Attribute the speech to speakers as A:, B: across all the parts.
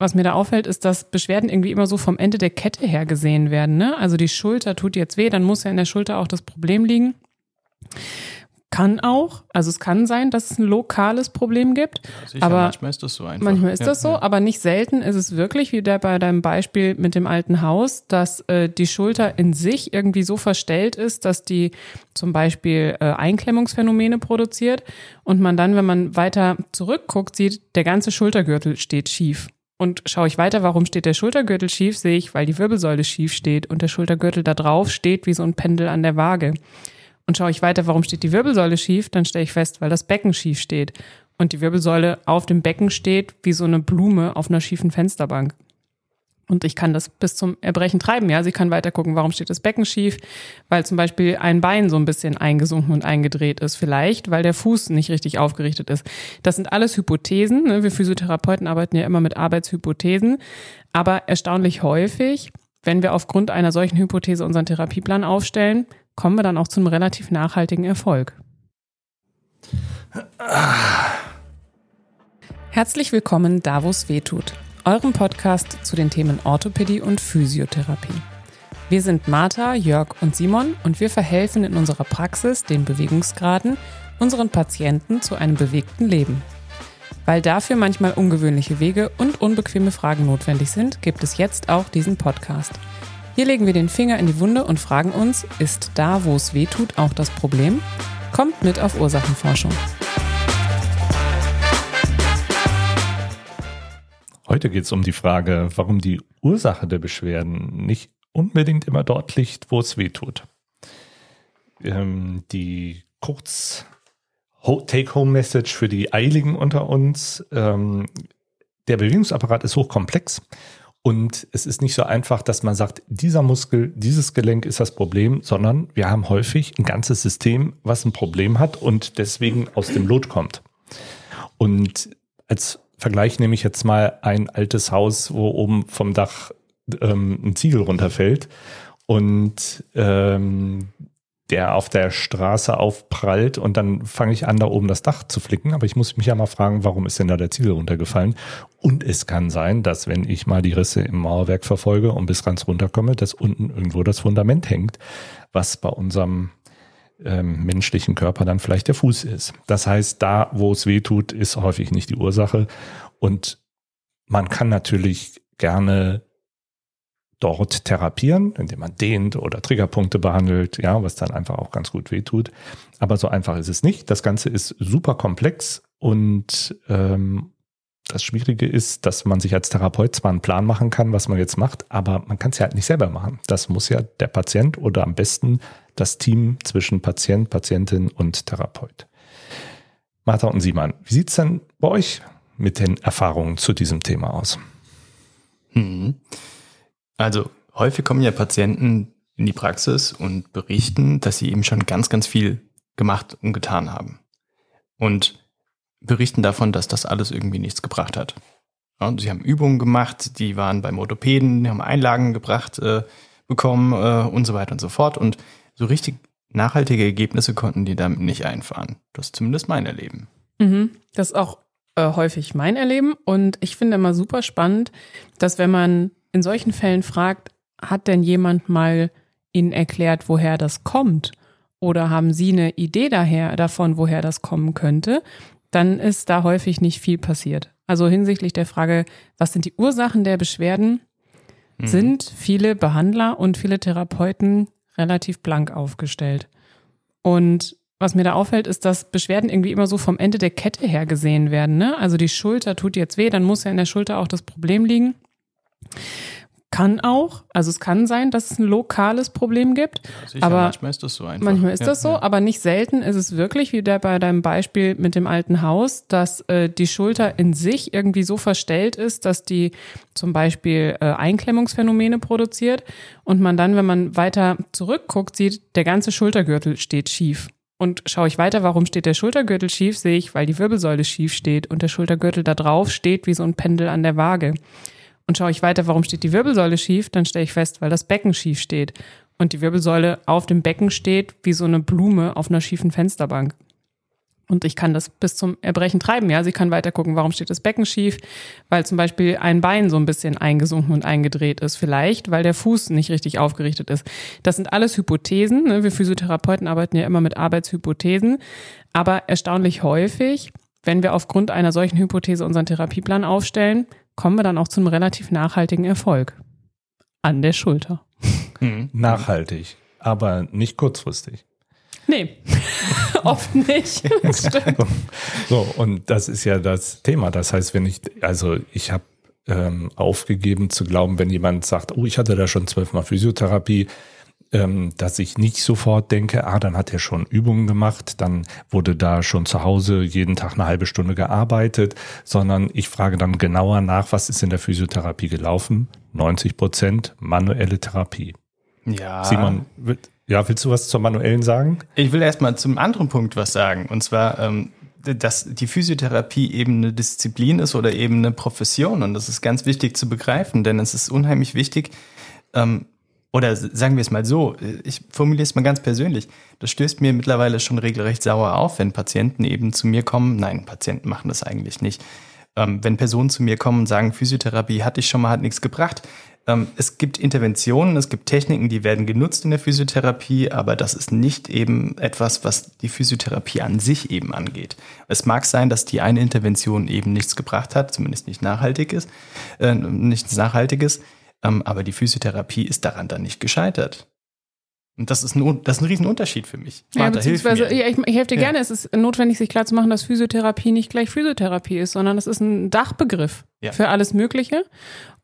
A: was mir da auffällt, ist, dass Beschwerden irgendwie immer so vom Ende der Kette her gesehen werden. Ne? Also die Schulter tut jetzt weh, dann muss ja in der Schulter auch das Problem liegen. Kann auch, also es kann sein, dass es ein lokales Problem gibt.
B: Ja, sicher,
A: aber
B: manchmal ist das so einfach.
A: Manchmal ist
B: Ja,
A: das so,
B: ja.
A: aber nicht selten ist es wirklich, wie der bei deinem Beispiel mit dem alten Haus, dass äh, die Schulter in sich irgendwie so verstellt ist, dass die zum Beispiel äh, Einklemmungsphänomene produziert und man dann, wenn man weiter zurückguckt, sieht, der ganze Schultergürtel steht schief. Und schaue ich weiter, warum steht der Schultergürtel schief, sehe ich, weil die Wirbelsäule schief steht und der Schultergürtel da drauf steht wie so ein Pendel an der Waage. Und schaue ich weiter, warum steht die Wirbelsäule schief, dann stelle ich fest, weil das Becken schief steht und die Wirbelsäule auf dem Becken steht wie so eine Blume auf einer schiefen Fensterbank. Und ich kann das bis zum Erbrechen treiben, ja. Sie kann weiter gucken, warum steht das Becken schief, weil zum Beispiel ein Bein so ein bisschen eingesunken und eingedreht ist. Vielleicht, weil der Fuß nicht richtig aufgerichtet ist. Das sind alles Hypothesen. Ne? Wir Physiotherapeuten arbeiten ja immer mit Arbeitshypothesen. Aber erstaunlich häufig, wenn wir aufgrund einer solchen Hypothese unseren Therapieplan aufstellen, kommen wir dann auch zu einem relativ nachhaltigen Erfolg. Herzlich willkommen da, wo es weh tut, eurem Podcast zu den Themen Orthopädie und Physiotherapie. Wir sind Martha, Jörg und Simon und wir verhelfen in unserer Praxis den Bewegungsgraden unseren Patienten zu einem bewegten Leben. Weil dafür manchmal ungewöhnliche Wege und unbequeme Fragen notwendig sind, gibt es jetzt auch diesen Podcast. Hier legen wir den Finger in die Wunde und fragen uns, ist da, wo es weh tut, auch das Problem? Kommt mit auf Ursachenforschung.
C: Heute geht es um die Frage, warum die Ursache der Beschwerden nicht unbedingt immer dort liegt, wo es weh tut. Ähm, die kurz Take-Home-Message für die Eiligen unter uns. Ähm, der Bewegungsapparat ist hochkomplex und es ist nicht so einfach, dass man sagt, dieser Muskel, dieses Gelenk ist das Problem, sondern wir haben häufig ein ganzes System, was ein Problem hat und deswegen aus dem Lot kommt. Und als Vergleich nehme ich jetzt mal ein altes Haus, wo oben vom Dach ähm, ein Ziegel runterfällt und ähm, der auf der Straße aufprallt und dann fange ich an, da oben das Dach zu flicken. Aber ich muss mich ja mal fragen, warum ist denn da der Ziegel runtergefallen? Und es kann sein, dass wenn ich mal die Risse im Mauerwerk verfolge und bis ganz runterkomme, dass unten irgendwo das Fundament hängt, was bei unserem ähm, menschlichen Körper dann vielleicht der Fuß ist. Das heißt, da, wo es weh tut, ist häufig nicht die Ursache. Und man kann natürlich gerne dort therapieren, indem man dehnt oder Triggerpunkte behandelt, ja, was dann einfach auch ganz gut wehtut. Aber so einfach ist es nicht. Das Ganze ist super komplex und ähm, das Schwierige ist, dass man sich als Therapeut zwar einen Plan machen kann, was man jetzt macht, aber man kann es ja halt nicht selber machen. Das muss ja der Patient oder am besten das Team zwischen Patient, Patientin und Therapeut. Martha und Simon, wie sieht's denn bei euch mit den Erfahrungen zu diesem Thema aus?
B: Hm. Also häufig kommen ja Patienten in die Praxis und berichten, dass sie eben schon ganz, ganz viel gemacht und getan haben. Und berichten davon, dass das alles irgendwie nichts gebracht hat. Ja, sie haben Übungen gemacht, die waren beim Orthopäden, die haben Einlagen gebracht äh, bekommen äh, und so weiter und so fort. Und so richtig nachhaltige Ergebnisse konnten die damit nicht einfahren. Das ist zumindest mein Erleben.
A: Mhm. Das ist auch äh, häufig mein Erleben. Und ich finde immer super spannend, dass wenn man in solchen Fällen fragt, hat denn jemand mal Ihnen erklärt, woher das kommt? Oder haben Sie eine Idee daher, davon, woher das kommen könnte? Dann ist da häufig nicht viel passiert. Also hinsichtlich der Frage, was sind die Ursachen der Beschwerden,
B: Mhm.
A: sind viele Behandler und viele Therapeuten relativ blank aufgestellt. Und was mir da auffällt, ist, dass Beschwerden irgendwie immer so vom Ende der Kette her gesehen werden. Ne? Also die Schulter tut jetzt weh, dann muss ja in der Schulter auch das Problem liegen. Kann auch, also es kann sein, dass es ein lokales Problem gibt.
B: Sicher,
A: aber
B: manchmal ist das so einfach.
A: Manchmal ist
B: Ja,
A: das so,
B: ja.
A: aber nicht selten ist es wirklich, wie der bei deinem Beispiel mit dem alten Haus, dass äh, die Schulter in sich irgendwie so verstellt ist, dass die zum Beispiel äh, Einklemmungsphänomene produziert und man dann, wenn man weiter zurückguckt, sieht, der ganze Schultergürtel steht schief. Und schaue ich weiter, warum steht der Schultergürtel schief, sehe ich, weil die Wirbelsäule schief steht und der Schultergürtel da drauf steht wie so ein Pendel an der Waage. Und schaue ich weiter, warum steht die Wirbelsäule schief, dann stelle ich fest, weil das Becken schief steht und die Wirbelsäule auf dem Becken steht wie so eine Blume auf einer schiefen Fensterbank. Und ich kann das bis zum Erbrechen treiben. Ja, sie kann weiter gucken, warum steht das Becken schief, weil zum Beispiel ein Bein so ein bisschen eingesunken und eingedreht ist. Vielleicht, weil der Fuß nicht richtig aufgerichtet ist. Das sind alles Hypothesen. Ne? Wir Physiotherapeuten arbeiten ja immer mit Arbeitshypothesen. Aber erstaunlich häufig, wenn wir aufgrund einer solchen Hypothese unseren Therapieplan aufstellen, kommen wir dann auch zu einem relativ nachhaltigen Erfolg. An der Schulter.
C: Hm. Nachhaltig, aber nicht kurzfristig.
A: Nee, oft nicht.
C: so, und das ist ja das Thema. Das heißt, wenn ich, also ich habe ähm, aufgegeben zu glauben, wenn jemand sagt, oh, ich hatte da schon zwölfmal Physiotherapie, ähm, dass ich nicht sofort denke, ah, dann hat er schon Übungen gemacht, dann wurde da schon zu Hause jeden Tag eine halbe Stunde gearbeitet, sondern ich frage dann genauer nach, was ist in der Physiotherapie gelaufen? 90 Prozent manuelle Therapie.
B: Ja.
C: Simon, ja, willst du was zur manuellen sagen?
B: Ich will erstmal zum anderen Punkt was sagen. Und zwar, ähm, dass die Physiotherapie eben eine Disziplin ist oder eben eine Profession. Und das ist ganz wichtig zu begreifen, denn es ist unheimlich wichtig, ähm, oder sagen wir es mal so, ich formuliere es mal ganz persönlich. Das stößt mir mittlerweile schon regelrecht sauer auf, wenn Patienten eben zu mir kommen. Nein, Patienten machen das eigentlich nicht. Ähm, wenn Personen zu mir kommen und sagen, Physiotherapie hatte ich schon mal, hat nichts gebracht, ähm, es gibt Interventionen, es gibt Techniken, die werden genutzt in der Physiotherapie, aber das ist nicht eben etwas, was die Physiotherapie an sich eben angeht. Es mag sein, dass die eine Intervention eben nichts gebracht hat, zumindest nicht nachhaltig ist, äh, nichts Nachhaltiges, aber die Physiotherapie ist daran dann nicht gescheitert. Und das ist ein, das ist ein Riesenunterschied für mich.
A: Ja, Vater, beziehungsweise, ja, ich, ich helfe dir ja. gerne. Es ist notwendig, sich klar zu machen, dass Physiotherapie nicht gleich Physiotherapie ist, sondern es ist ein Dachbegriff ja. für alles Mögliche.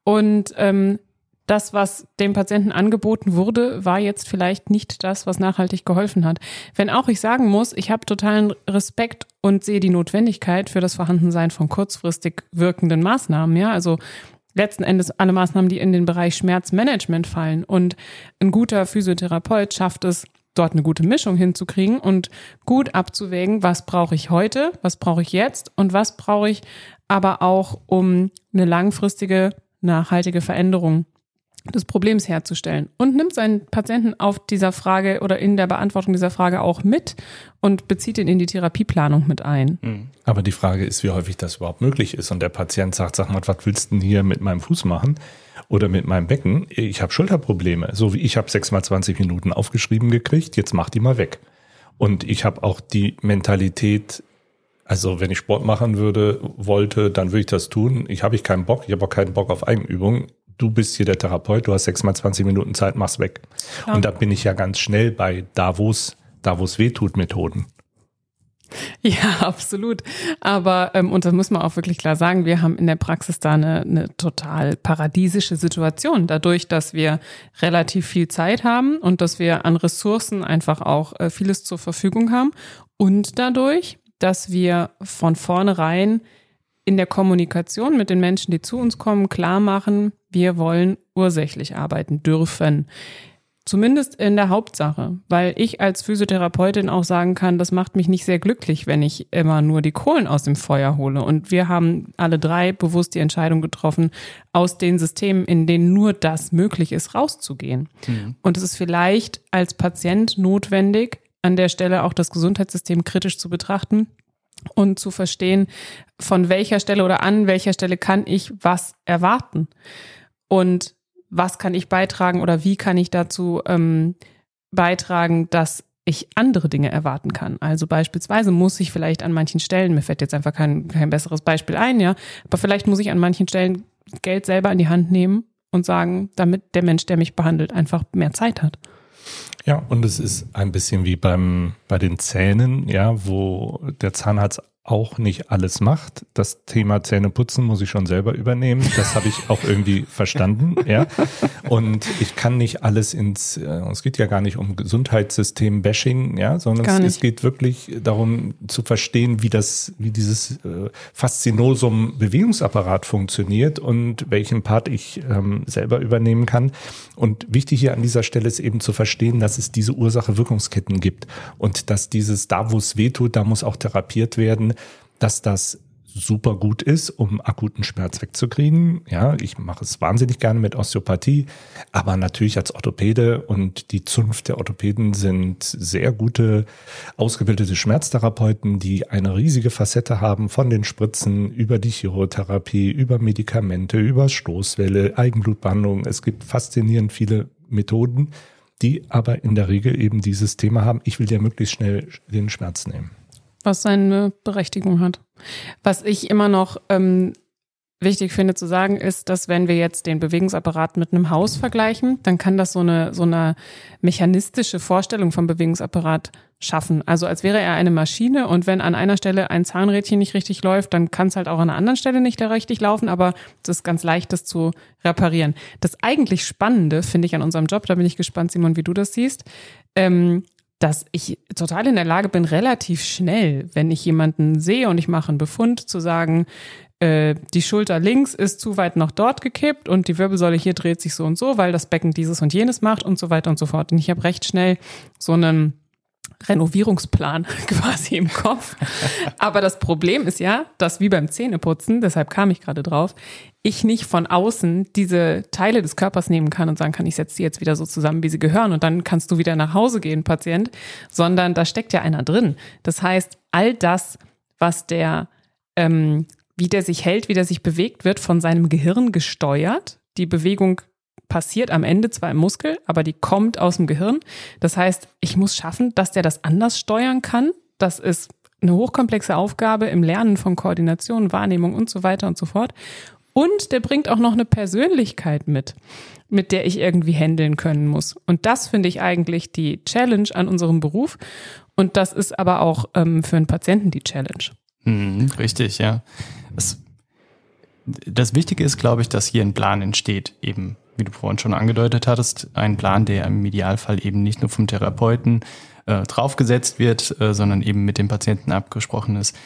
A: Und ähm, das, was dem Patienten angeboten wurde, war jetzt vielleicht nicht das, was nachhaltig geholfen hat. Wenn auch ich sagen muss, ich habe totalen Respekt und sehe die Notwendigkeit für das Vorhandensein von kurzfristig wirkenden Maßnahmen. Ja, also letzten Endes alle Maßnahmen, die in den Bereich Schmerzmanagement fallen. Und ein guter Physiotherapeut schafft es, dort eine gute Mischung hinzukriegen und gut abzuwägen, was brauche ich heute, was brauche ich jetzt und was brauche ich aber auch, um eine langfristige, nachhaltige Veränderung des Problems herzustellen und nimmt seinen Patienten auf dieser Frage oder in der Beantwortung dieser Frage auch mit und bezieht ihn in die Therapieplanung mit ein.
C: Mhm. Aber die Frage ist, wie häufig das überhaupt möglich ist und der Patient sagt, sag mal, was willst du denn hier mit meinem Fuß machen oder mit meinem Becken? Ich habe Schulterprobleme, so wie ich habe sechs mal 20 Minuten aufgeschrieben gekriegt, jetzt mach die mal weg. Und ich habe auch die Mentalität, also wenn ich Sport machen würde, wollte, dann würde ich das tun. Ich habe ich keinen Bock, ich habe auch keinen Bock auf Eigenübung du bist hier der Therapeut, du hast sechs mal 20 Minuten Zeit, mach's weg. Ja. Und da bin ich ja ganz schnell bei da, wo es da, wo es weh tut, Methoden.
A: Ja, absolut. Aber, ähm, und das muss man auch wirklich klar sagen, wir haben in der Praxis da eine, eine total paradiesische Situation. Dadurch, dass wir relativ viel Zeit haben und dass wir an Ressourcen einfach auch äh, vieles zur Verfügung haben und dadurch, dass wir von vornherein in der Kommunikation mit den Menschen, die zu uns kommen, klar machen, wir wollen ursächlich arbeiten dürfen. Zumindest in der Hauptsache, weil ich als Physiotherapeutin auch sagen kann, das macht mich nicht sehr glücklich, wenn ich immer nur die Kohlen aus dem Feuer hole. Und wir haben alle drei bewusst die Entscheidung getroffen, aus den Systemen, in denen nur das möglich ist, rauszugehen. Mhm. Und es ist vielleicht als Patient notwendig, an der Stelle auch das Gesundheitssystem kritisch zu betrachten und zu verstehen, von welcher Stelle oder an welcher Stelle kann ich was erwarten und was kann ich beitragen oder wie kann ich dazu ähm, beitragen, dass ich andere Dinge erwarten kann. Also beispielsweise muss ich vielleicht an manchen Stellen, mir fällt jetzt einfach kein, kein besseres Beispiel ein, ja, aber vielleicht muss ich an manchen Stellen Geld selber in die Hand nehmen und sagen, damit der Mensch, der mich behandelt, einfach mehr Zeit hat.
C: Ja, und es ist ein bisschen wie beim, bei den Zähnen, ja, wo der Zahnarzt auch nicht alles macht. Das Thema Zähneputzen muss ich schon selber übernehmen. Das habe ich auch irgendwie verstanden, ja. Und ich kann nicht alles ins, äh, es geht ja gar nicht um Gesundheitssystem-Bashing, ja, sondern es, es, geht wirklich darum zu verstehen, wie das, wie dieses äh, Faszinosum-Bewegungsapparat funktioniert und welchen Part ich ähm, selber übernehmen kann. Und wichtig hier an dieser Stelle ist eben zu verstehen, dass es diese Ursache-Wirkungsketten gibt und dass dieses, da wo es wehtut, da muss auch therapiert werden dass das super gut ist, um akuten Schmerz wegzukriegen. Ja, ich mache es wahnsinnig gerne mit Osteopathie, aber natürlich als Orthopäde und die Zunft der Orthopäden sind sehr gute, ausgebildete Schmerztherapeuten, die eine riesige Facette haben von den Spritzen über die Chirotherapie, über Medikamente, über Stoßwelle, Eigenblutbehandlung. Es gibt faszinierend viele Methoden, die aber in der Regel eben dieses Thema haben, ich will ja möglichst schnell den Schmerz nehmen
A: was seine Berechtigung hat. Was ich immer noch ähm, wichtig finde zu sagen, ist, dass wenn wir jetzt den Bewegungsapparat mit einem Haus vergleichen, dann kann das so eine, so eine mechanistische Vorstellung vom Bewegungsapparat schaffen. Also als wäre er eine Maschine und wenn an einer Stelle ein Zahnrädchen nicht richtig läuft, dann kann es halt auch an einer anderen Stelle nicht richtig laufen, aber es ist ganz leicht, das zu reparieren. Das eigentlich Spannende finde ich an unserem Job, da bin ich gespannt, Simon, wie du das siehst, ähm, dass ich total in der Lage bin, relativ schnell, wenn ich jemanden sehe und ich mache einen Befund, zu sagen, äh, die Schulter links ist zu weit nach dort gekippt und die Wirbelsäule hier dreht sich so und so, weil das Becken dieses und jenes macht und so weiter und so fort. Und ich habe recht schnell so einen Renovierungsplan quasi im Kopf. Aber das Problem ist ja, dass wie beim Zähneputzen, deshalb kam ich gerade drauf, ich nicht von außen diese Teile des Körpers nehmen kann und sagen kann, ich setze die jetzt wieder so zusammen, wie sie gehören und dann kannst du wieder nach Hause gehen, Patient, sondern da steckt ja einer drin. Das heißt, all das, was der, ähm, wie der sich hält, wie der sich bewegt, wird von seinem Gehirn gesteuert. Die Bewegung passiert am Ende zwar im Muskel, aber die kommt aus dem Gehirn. Das heißt, ich muss schaffen, dass der das anders steuern kann. Das ist eine hochkomplexe Aufgabe im Lernen von Koordination, Wahrnehmung und so weiter und so fort. Und der bringt auch noch eine Persönlichkeit mit, mit der ich irgendwie handeln können muss. Und das finde ich eigentlich die Challenge an unserem Beruf. Und das ist aber auch ähm, für einen Patienten die Challenge.
B: Hm, richtig, ja. Das, das Wichtige ist, glaube ich, dass hier ein Plan entsteht, eben wie du vorhin schon angedeutet hattest, ein Plan, der im Idealfall eben nicht nur vom Therapeuten äh, draufgesetzt wird, äh, sondern eben mit dem Patienten abgesprochen ist.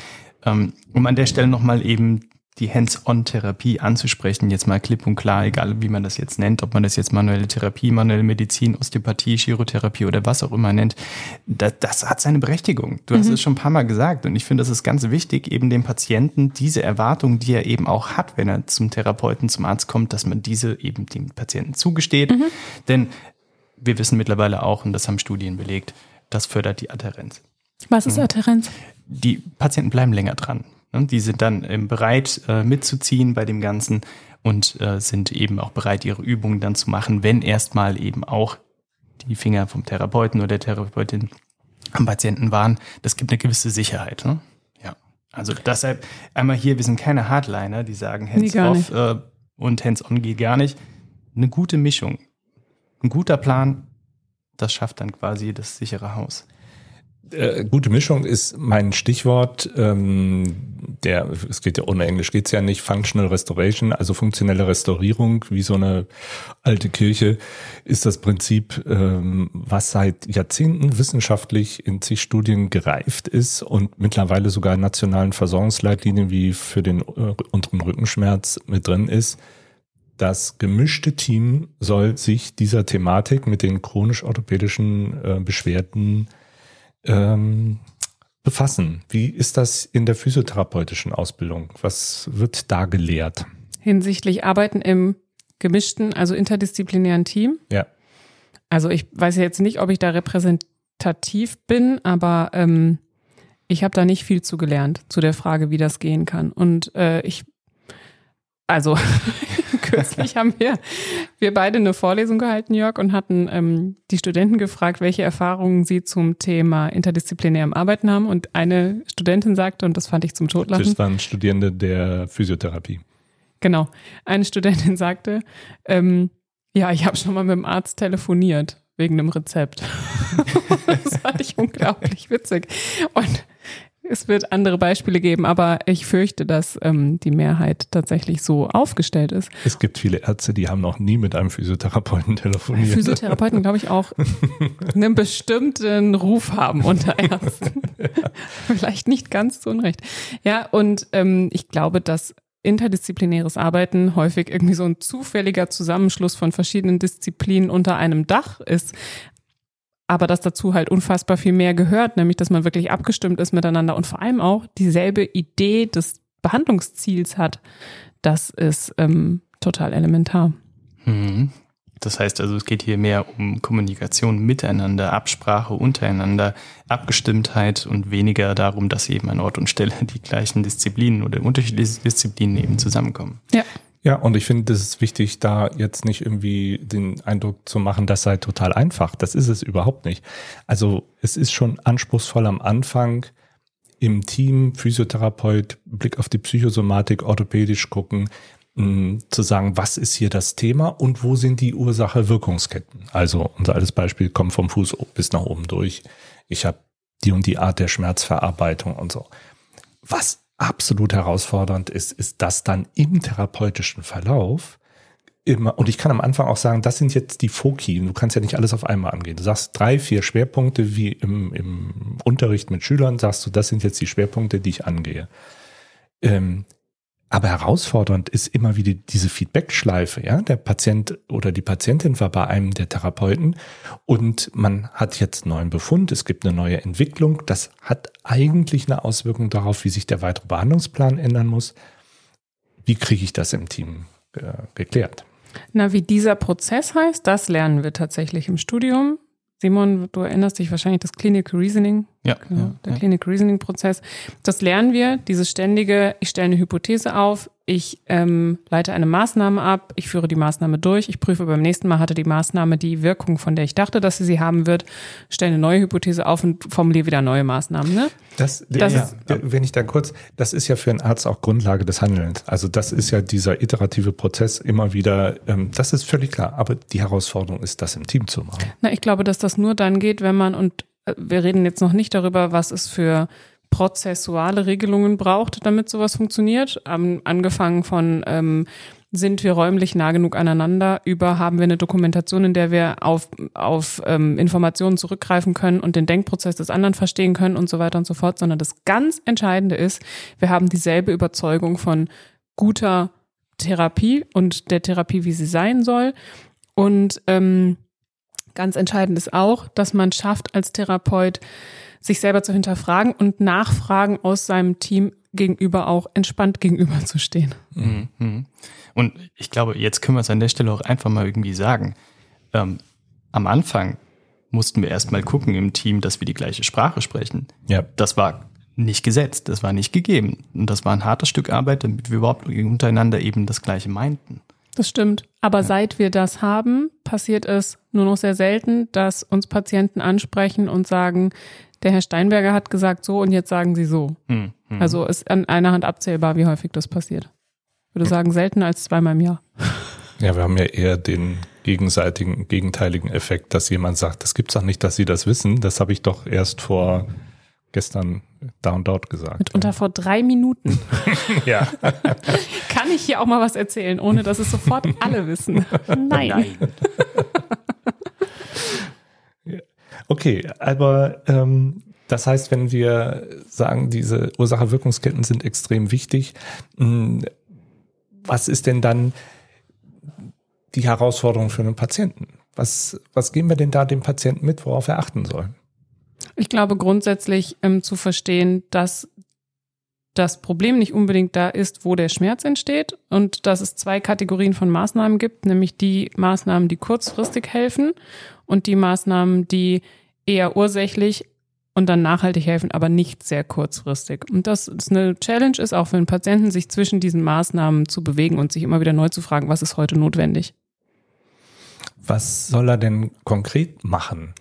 B: Ähm, um an der Stelle nochmal eben die Hands-on-Therapie anzusprechen, jetzt mal klipp und klar, egal wie man das jetzt nennt, ob man das jetzt manuelle Therapie, manuelle Medizin, Osteopathie, Chirotherapie oder was auch immer nennt, das, das hat seine Berechtigung. Du mhm. hast es schon ein paar Mal gesagt und ich finde, das ist ganz wichtig, eben dem Patienten diese Erwartung, die er eben auch hat, wenn er zum Therapeuten, zum Arzt kommt, dass man diese eben dem Patienten zugesteht. Mhm. Denn wir wissen mittlerweile auch, und das haben Studien belegt, das fördert die Adherenz.
A: Was ist mhm. Adherenz?
B: Die Patienten bleiben länger dran. Ne? Die sind dann ähm, bereit äh, mitzuziehen bei dem Ganzen und äh, sind eben auch bereit, ihre Übungen dann zu machen, wenn erstmal eben auch die Finger vom Therapeuten oder der Therapeutin am Patienten waren. Das gibt eine gewisse Sicherheit. Ne? Ja. Also deshalb einmal hier, wir sind keine Hardliner, die sagen Hands-off äh, und Hands-on geht gar nicht. Eine gute Mischung. Ein guter Plan, das schafft dann quasi das sichere Haus.
C: Äh, gute Mischung ist mein Stichwort. Ähm, der, es geht ja ohne Englisch geht's ja nicht. Functional Restoration, also funktionelle Restaurierung, wie so eine alte Kirche, ist das Prinzip, ähm, was seit Jahrzehnten wissenschaftlich in zig Studien gereift ist und mittlerweile sogar in nationalen Versorgungsleitlinien wie für den äh, unteren Rückenschmerz mit drin ist. Das gemischte Team soll sich dieser Thematik mit den chronisch-orthopädischen äh, Beschwerden ähm, befassen. Wie ist das in der physiotherapeutischen Ausbildung? Was wird da gelehrt?
A: Hinsichtlich Arbeiten im gemischten, also interdisziplinären Team?
C: Ja.
A: Also ich weiß jetzt nicht, ob ich da repräsentativ bin, aber ähm, ich habe da nicht viel zu gelernt zu der Frage, wie das gehen kann. Und äh, ich, also kürzlich haben wir, wir beide eine Vorlesung gehalten, Jörg, und hatten ähm, die Studenten gefragt, welche Erfahrungen sie zum Thema interdisziplinärem Arbeiten haben. Und eine Studentin sagte, und das fand ich zum Totlachen.
C: Das waren Studierende der Physiotherapie.
A: Genau. Eine Studentin sagte, ähm, ja, ich habe schon mal mit dem Arzt telefoniert wegen einem Rezept. das fand ich unglaublich witzig. Und es wird andere Beispiele geben, aber ich fürchte, dass ähm, die Mehrheit tatsächlich so aufgestellt ist.
C: Es gibt viele Ärzte, die haben noch nie mit einem Physiotherapeuten telefoniert.
A: Physiotherapeuten, glaube ich, auch einen bestimmten Ruf haben unter Ärzten. Ja. Vielleicht nicht ganz zu Unrecht. Ja, und ähm, ich glaube, dass interdisziplinäres Arbeiten häufig irgendwie so ein zufälliger Zusammenschluss von verschiedenen Disziplinen unter einem Dach ist aber dass dazu halt unfassbar viel mehr gehört, nämlich dass man wirklich abgestimmt ist miteinander und vor allem auch dieselbe Idee des Behandlungsziels hat, das ist ähm, total elementar.
B: Mhm. Das heißt also, es geht hier mehr um Kommunikation miteinander, Absprache untereinander, Abgestimmtheit und weniger darum, dass eben an Ort und Stelle die gleichen Disziplinen oder unterschiedliche Disziplinen eben zusammenkommen.
A: Ja.
C: Ja, und ich finde, es ist wichtig, da jetzt nicht irgendwie den Eindruck zu machen, das sei total einfach. Das ist es überhaupt nicht. Also es ist schon anspruchsvoll am Anfang im Team, Physiotherapeut, Blick auf die Psychosomatik, orthopädisch gucken, mh, zu sagen, was ist hier das Thema und wo sind die Ursache-Wirkungsketten. Also unser altes Beispiel kommt vom Fuß bis nach oben durch. Ich habe die und die Art der Schmerzverarbeitung und so. Was absolut herausfordernd ist, ist das dann im therapeutischen Verlauf immer, und ich kann am Anfang auch sagen, das sind jetzt die Foki. Du kannst ja nicht alles auf einmal angehen. Du sagst drei, vier Schwerpunkte wie im, im Unterricht mit Schülern, sagst du, das sind jetzt die Schwerpunkte, die ich angehe. Ähm, aber herausfordernd ist immer wieder diese Feedback-Schleife, ja. Der Patient oder die Patientin war bei einem der Therapeuten und man hat jetzt einen neuen Befund, es gibt eine neue Entwicklung. Das hat eigentlich eine Auswirkung darauf, wie sich der weitere Behandlungsplan ändern muss. Wie kriege ich das im Team äh, geklärt?
A: Na, wie dieser Prozess heißt, das lernen wir tatsächlich im Studium. Simon, du erinnerst dich wahrscheinlich das Clinical Reasoning.
B: Ja.
A: Genau,
B: ja,
A: der
B: ja.
A: Clinical Reasoning Prozess. Das lernen wir, dieses ständige, ich stelle eine Hypothese auf, ich ähm, leite eine Maßnahme ab, ich führe die Maßnahme durch, ich prüfe beim nächsten Mal, hatte die Maßnahme die Wirkung, von der ich dachte, dass sie sie haben wird, stelle eine neue Hypothese auf und formuliere wieder neue Maßnahmen. Ne?
C: Das,
A: Das
C: ja,
A: ist-
C: wenn ich da kurz, das ist ja für einen Arzt auch Grundlage des Handelns. Also das ist ja dieser iterative Prozess immer wieder, ähm, das ist völlig klar. Aber die Herausforderung ist, das im Team zu machen.
A: Na, ich glaube, dass das nur dann geht, wenn man, und wir reden jetzt noch nicht darüber, was es für prozessuale Regelungen braucht, damit sowas funktioniert. Ähm, angefangen von, ähm, sind wir räumlich nah genug aneinander, über haben wir eine Dokumentation, in der wir auf, auf ähm, Informationen zurückgreifen können und den Denkprozess des anderen verstehen können und so weiter und so fort, sondern das ganz Entscheidende ist, wir haben dieselbe Überzeugung von guter Therapie und der Therapie, wie sie sein soll. Und ähm, Ganz entscheidend ist auch, dass man schafft, als Therapeut sich selber zu hinterfragen und Nachfragen aus seinem Team gegenüber auch entspannt gegenüberzustehen.
B: Mhm. mhm. Und ich glaube, jetzt können wir es an der Stelle auch einfach mal irgendwie sagen. Ähm, am Anfang mussten wir erstmal gucken im Team, dass wir die gleiche Sprache sprechen.
C: Ja.
B: Das war nicht gesetzt, das war nicht gegeben. Und das war ein hartes Stück Arbeit, damit wir überhaupt untereinander eben das Gleiche meinten.
A: Das stimmt. Aber seit wir das haben, passiert es nur noch sehr selten, dass uns Patienten ansprechen und sagen, der Herr Steinberger hat gesagt so und jetzt sagen Sie so.
B: Mhm.
A: Also ist an einer Hand abzählbar, wie häufig das passiert. Ich würde sagen, seltener als zweimal im Jahr.
C: Ja, wir haben ja eher den gegenseitigen, gegenteiligen Effekt, dass jemand sagt, das gibt's doch nicht, dass Sie das wissen. Das habe ich doch erst vor gestern da und dort gesagt.
A: Mitunter vor drei Minuten.
C: ja.
A: Kann ich hier auch mal was erzählen, ohne dass es sofort alle wissen? Nein.
C: Okay, aber ähm, das heißt, wenn wir sagen, diese Ursache-Wirkungsketten sind extrem wichtig, mh, was ist denn dann die Herausforderung für einen Patienten? Was, was geben wir denn da dem Patienten mit, worauf er achten soll?
A: Ich glaube grundsätzlich ähm, zu verstehen, dass das Problem nicht unbedingt da ist, wo der Schmerz entsteht und dass es zwei Kategorien von Maßnahmen gibt, nämlich die Maßnahmen, die kurzfristig helfen und die Maßnahmen, die eher ursächlich und dann nachhaltig helfen, aber nicht sehr kurzfristig. Und das ist eine Challenge ist auch für einen Patienten, sich zwischen diesen Maßnahmen zu bewegen und sich immer wieder neu zu fragen, was ist heute notwendig.
C: Was soll er denn konkret machen,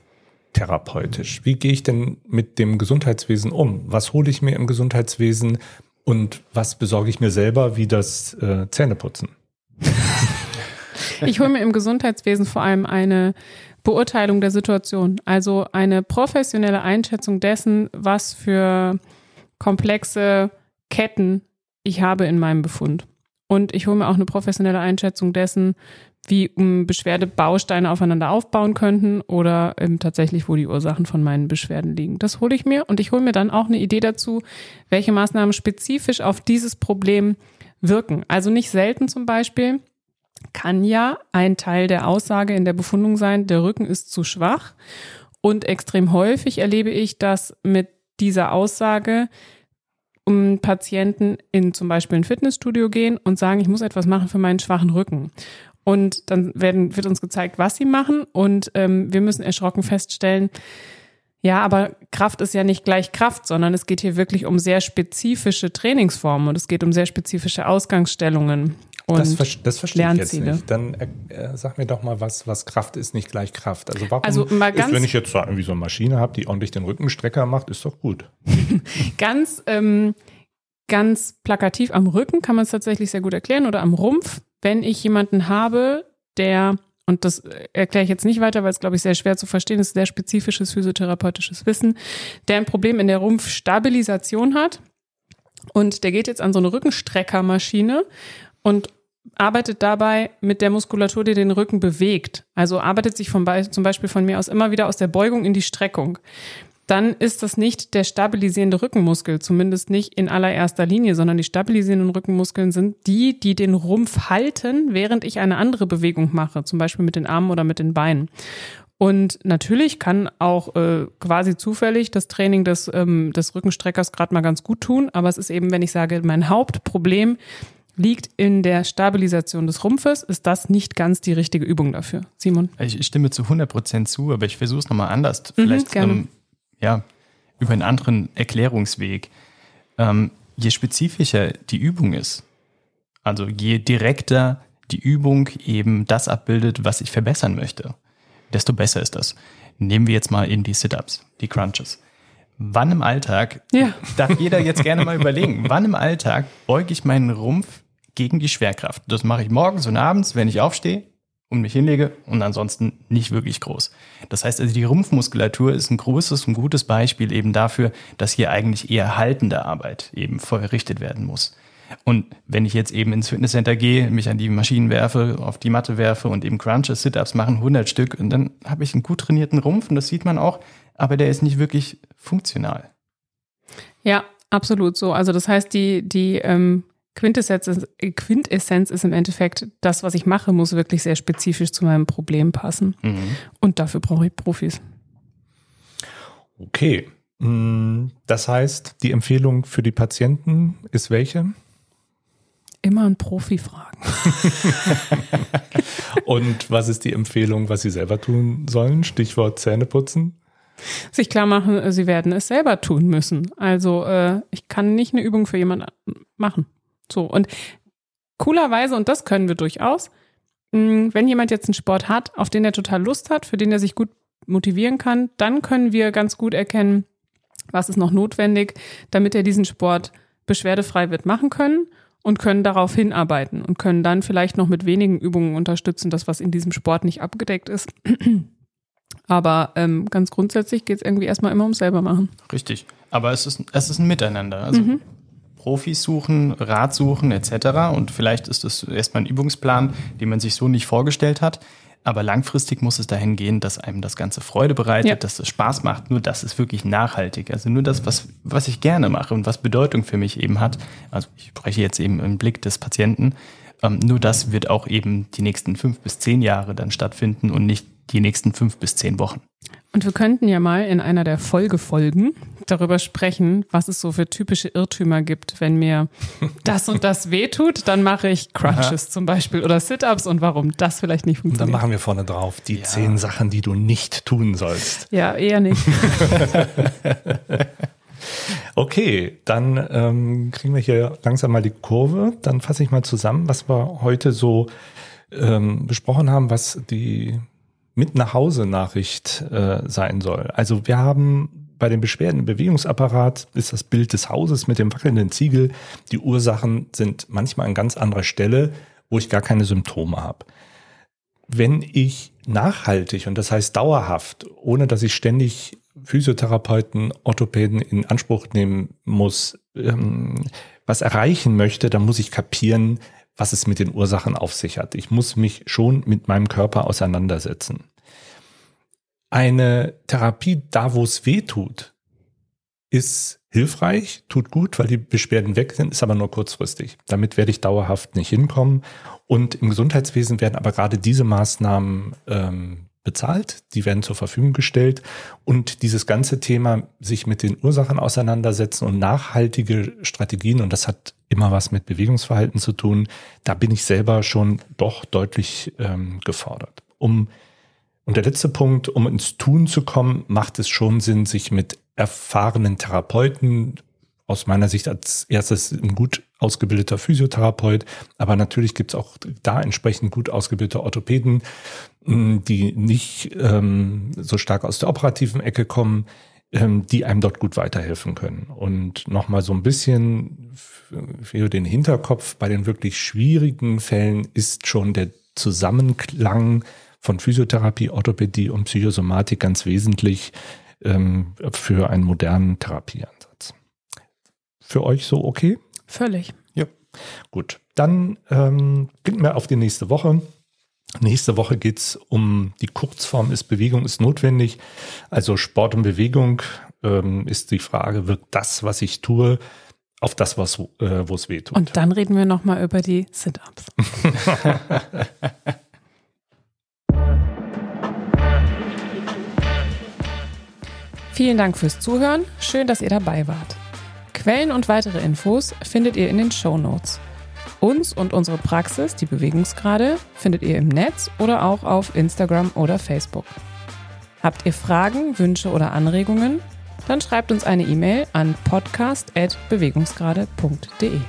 C: therapeutisch? Wie gehe ich denn mit dem Gesundheitswesen um? Was hole ich mir im Gesundheitswesen und was besorge ich mir selber, wie das äh, Zähneputzen?
A: Ich hole mir im Gesundheitswesen vor allem eine Beurteilung der Situation, also eine professionelle Einschätzung dessen, was für komplexe Ketten ich habe in meinem Befund. Und ich hole mir auch eine professionelle Einschätzung dessen, wie um, Beschwerdebausteine aufeinander aufbauen könnten oder ähm, tatsächlich, wo die Ursachen von meinen Beschwerden liegen. Das hole ich mir und ich hole mir dann auch eine Idee dazu, welche Maßnahmen spezifisch auf dieses Problem wirken. Also nicht selten zum Beispiel kann ja ein Teil der Aussage in der Befundung sein, der Rücken ist zu schwach. Und extrem häufig erlebe ich, dass mit dieser Aussage um Patienten in zum Beispiel ein Fitnessstudio gehen und sagen, ich muss etwas machen für meinen schwachen Rücken. Und dann werden, wird uns gezeigt, was sie machen. Und ähm, wir müssen erschrocken feststellen, ja, aber Kraft ist ja nicht gleich Kraft, sondern es geht hier wirklich um sehr spezifische Trainingsformen und es geht um sehr spezifische Ausgangsstellungen. Und
C: das, ver das verstehe
A: Lernziele.
C: ich jetzt nicht. Dann äh, äh, sag mir doch mal, was, was Kraft ist, nicht gleich Kraft. Also warum
A: Also
C: ist, wenn ich jetzt so irgendwie so eine Maschine habe, die ordentlich den Rückenstrecker macht, ist doch gut.
A: Ganz, ähm, ganz plakativ am Rücken kann man es tatsächlich sehr gut erklären oder am Rumpf, wenn ich jemanden habe, der, und das erkläre ich jetzt nicht weiter, weil es, glaube ich, sehr schwer zu verstehen ist, sehr spezifisches physiotherapeutisches Wissen, der ein Problem in der Rumpfstabilisation hat und der geht jetzt an so eine Rückenstreckermaschine und arbeitet dabei mit der Muskulatur, die den Rücken bewegt. Also arbeitet sich von, Be- zum Beispiel von mir aus immer wieder aus der Beugung in die Streckung dann ist das nicht der stabilisierende Rückenmuskel, zumindest nicht in allererster Linie, sondern die stabilisierenden Rückenmuskeln sind die, die den Rumpf halten, während ich eine andere Bewegung mache, zum Beispiel mit den Armen oder mit den Beinen. Und natürlich kann auch äh, quasi zufällig das Training des, ähm, des Rückenstreckers gerade mal ganz gut tun, aber es ist eben, wenn ich sage, mein Hauptproblem liegt in der Stabilisation des Rumpfes, ist das nicht ganz die richtige Übung dafür. Simon?
B: Ich stimme zu 100% zu, aber ich versuche es nochmal anders. Vielleicht
A: gerne.
B: ähm, ja, über einen anderen Erklärungsweg. Ähm, je spezifischer die Übung ist, also je direkter die Übung eben das abbildet, was ich verbessern möchte, desto besser ist das. Nehmen wir jetzt mal eben die Sit-Ups, die Crunches. Wann im Alltag,
A: Ja.
B: darf jeder jetzt gerne mal überlegen, wann im Alltag beuge ich meinen Rumpf gegen die Schwerkraft? Das mache ich morgens und abends, wenn ich aufstehe und mich hinlege und ansonsten nicht wirklich groß. Das heißt also, die Rumpfmuskulatur ist ein großes und gutes Beispiel eben dafür, dass hier eigentlich eher haltende Arbeit eben verrichtet werden muss. Und wenn ich jetzt eben ins Fitnesscenter gehe, mich an die Maschinen werfe, auf die Matte werfe und eben Crunches, Sit-Ups machen, 100 Stück, und dann habe ich einen gut trainierten Rumpf und das sieht man auch, aber der ist nicht wirklich funktional.
A: Ja, absolut so. Also das heißt, die, die ähm, Quintessenz, ist, Quintessenz ist im Endeffekt, das, was ich mache, muss wirklich sehr spezifisch zu meinem Problem passen.
B: Mhm.
A: Und dafür brauche ich Profis.
C: Okay. Mm, Das heißt, die Empfehlung für die Patienten ist welche?
A: Immer einen Profi fragen.
C: Und was ist die Empfehlung, was sie selber tun sollen? Stichwort Zähneputzen.
A: Sich klar machen, äh, sie werden es selber tun müssen. Also äh, ich kann nicht eine Übung für jemanden machen. So, und coolerweise, und das können wir durchaus, wenn jemand jetzt einen Sport hat, auf den er total Lust hat, für den er sich gut motivieren kann, dann können wir ganz gut erkennen, was ist noch notwendig, damit er diesen Sport beschwerdefrei wird machen können und können darauf hinarbeiten und können dann vielleicht noch mit wenigen Übungen unterstützen, das, was in diesem Sport nicht abgedeckt ist. Aber ähm, ganz grundsätzlich geht es irgendwie erstmal immer ums selber machen.
B: Richtig. Aber es ist, es ist ein Miteinander. Also
A: Mhm.
B: Profis suchen, Rat suchen etc. Und vielleicht ist das erstmal ein Übungsplan, den man sich so nicht vorgestellt hat. Aber langfristig muss es dahin gehen, dass einem das Ganze Freude bereitet,
A: Ja.
B: dass es Spaß macht. Nur das ist wirklich nachhaltig. Also nur das, was, was ich gerne mache und was Bedeutung für mich eben hat. Also ich spreche jetzt eben im Blick des Patienten. Ähm, nur das wird auch eben die nächsten fünf bis zehn Jahre dann stattfinden und nicht die nächsten fünf bis zehn Wochen.
A: Und wir könnten ja mal in einer der Folgefolgen darüber sprechen, was es so für typische Irrtümer gibt. Wenn mir das und das wehtut, dann mache ich Crunches zum Beispiel oder Sit-Ups und warum das vielleicht nicht
C: Und dann
A: funktioniert.
C: machen wir vorne drauf die zehn Sachen, die du nicht tun sollst.
A: Ja, eher nicht.
C: Okay, dann ähm, kriegen wir hier langsam mal die Kurve. Dann fasse ich mal zusammen, was wir heute so ähm, besprochen haben, was die mit nach Hause Nachricht äh, sein soll. Also wir haben bei den Beschwerden im Bewegungsapparat ist das Bild des Hauses mit dem wackelnden Ziegel. Die Ursachen sind manchmal an ganz anderer Stelle, wo ich gar keine Symptome habe. Wenn ich nachhaltig und das heißt dauerhaft, ohne dass ich ständig Physiotherapeuten, Orthopäden in Anspruch nehmen muss, ähm, was erreichen möchte, dann muss ich kapieren, was es mit den Ursachen auf sich hat. Ich muss mich schon mit meinem Körper auseinandersetzen. Eine Therapie da, wo es weh tut, ist hilfreich, tut gut, weil die Beschwerden weg sind, ist aber nur kurzfristig. Damit werde ich dauerhaft nicht hinkommen. Und im Gesundheitswesen werden aber gerade diese Maßnahmen ähm, bezahlt, die werden zur Verfügung gestellt und dieses ganze Thema sich mit den Ursachen auseinandersetzen und nachhaltige Strategien und das hat immer was mit Bewegungsverhalten zu tun, da bin ich selber schon doch deutlich ähm, gefordert. Um und der letzte Punkt, um ins Tun zu kommen, macht es schon Sinn, sich mit erfahrenen Therapeuten, aus meiner Sicht als erstes ein gut ausgebildeter Physiotherapeut, aber natürlich gibt es auch da entsprechend gut ausgebildete Orthopäden, die nicht ähm, so stark aus der operativen Ecke kommen, ähm, die einem dort gut weiterhelfen können. Und nochmal so ein bisschen für den Hinterkopf, bei den wirklich schwierigen Fällen ist schon der Zusammenklang von Physiotherapie, Orthopädie und Psychosomatik ganz wesentlich ähm, für einen modernen Therapieansatz. Für euch so okay?
A: Völlig.
C: Ja. Gut, dann ähm, blicken wir auf die nächste Woche. Nächste Woche geht es um die Kurzform ist Bewegung ist notwendig. Also Sport und Bewegung ähm, ist die Frage, wirkt das, was ich tue, auf das, was äh, wo es weh tut.
A: Und dann reden wir nochmal über die Sit-Ups. Vielen Dank fürs Zuhören. Schön, dass ihr dabei wart. Quellen und weitere Infos findet ihr in den Show Notes. Uns und unsere Praxis, die Bewegungsgrade, findet ihr im Netz oder auch auf Instagram oder Facebook. Habt ihr Fragen, Wünsche oder Anregungen? Dann schreibt uns eine E-Mail an podcast.bewegungsgrade.de.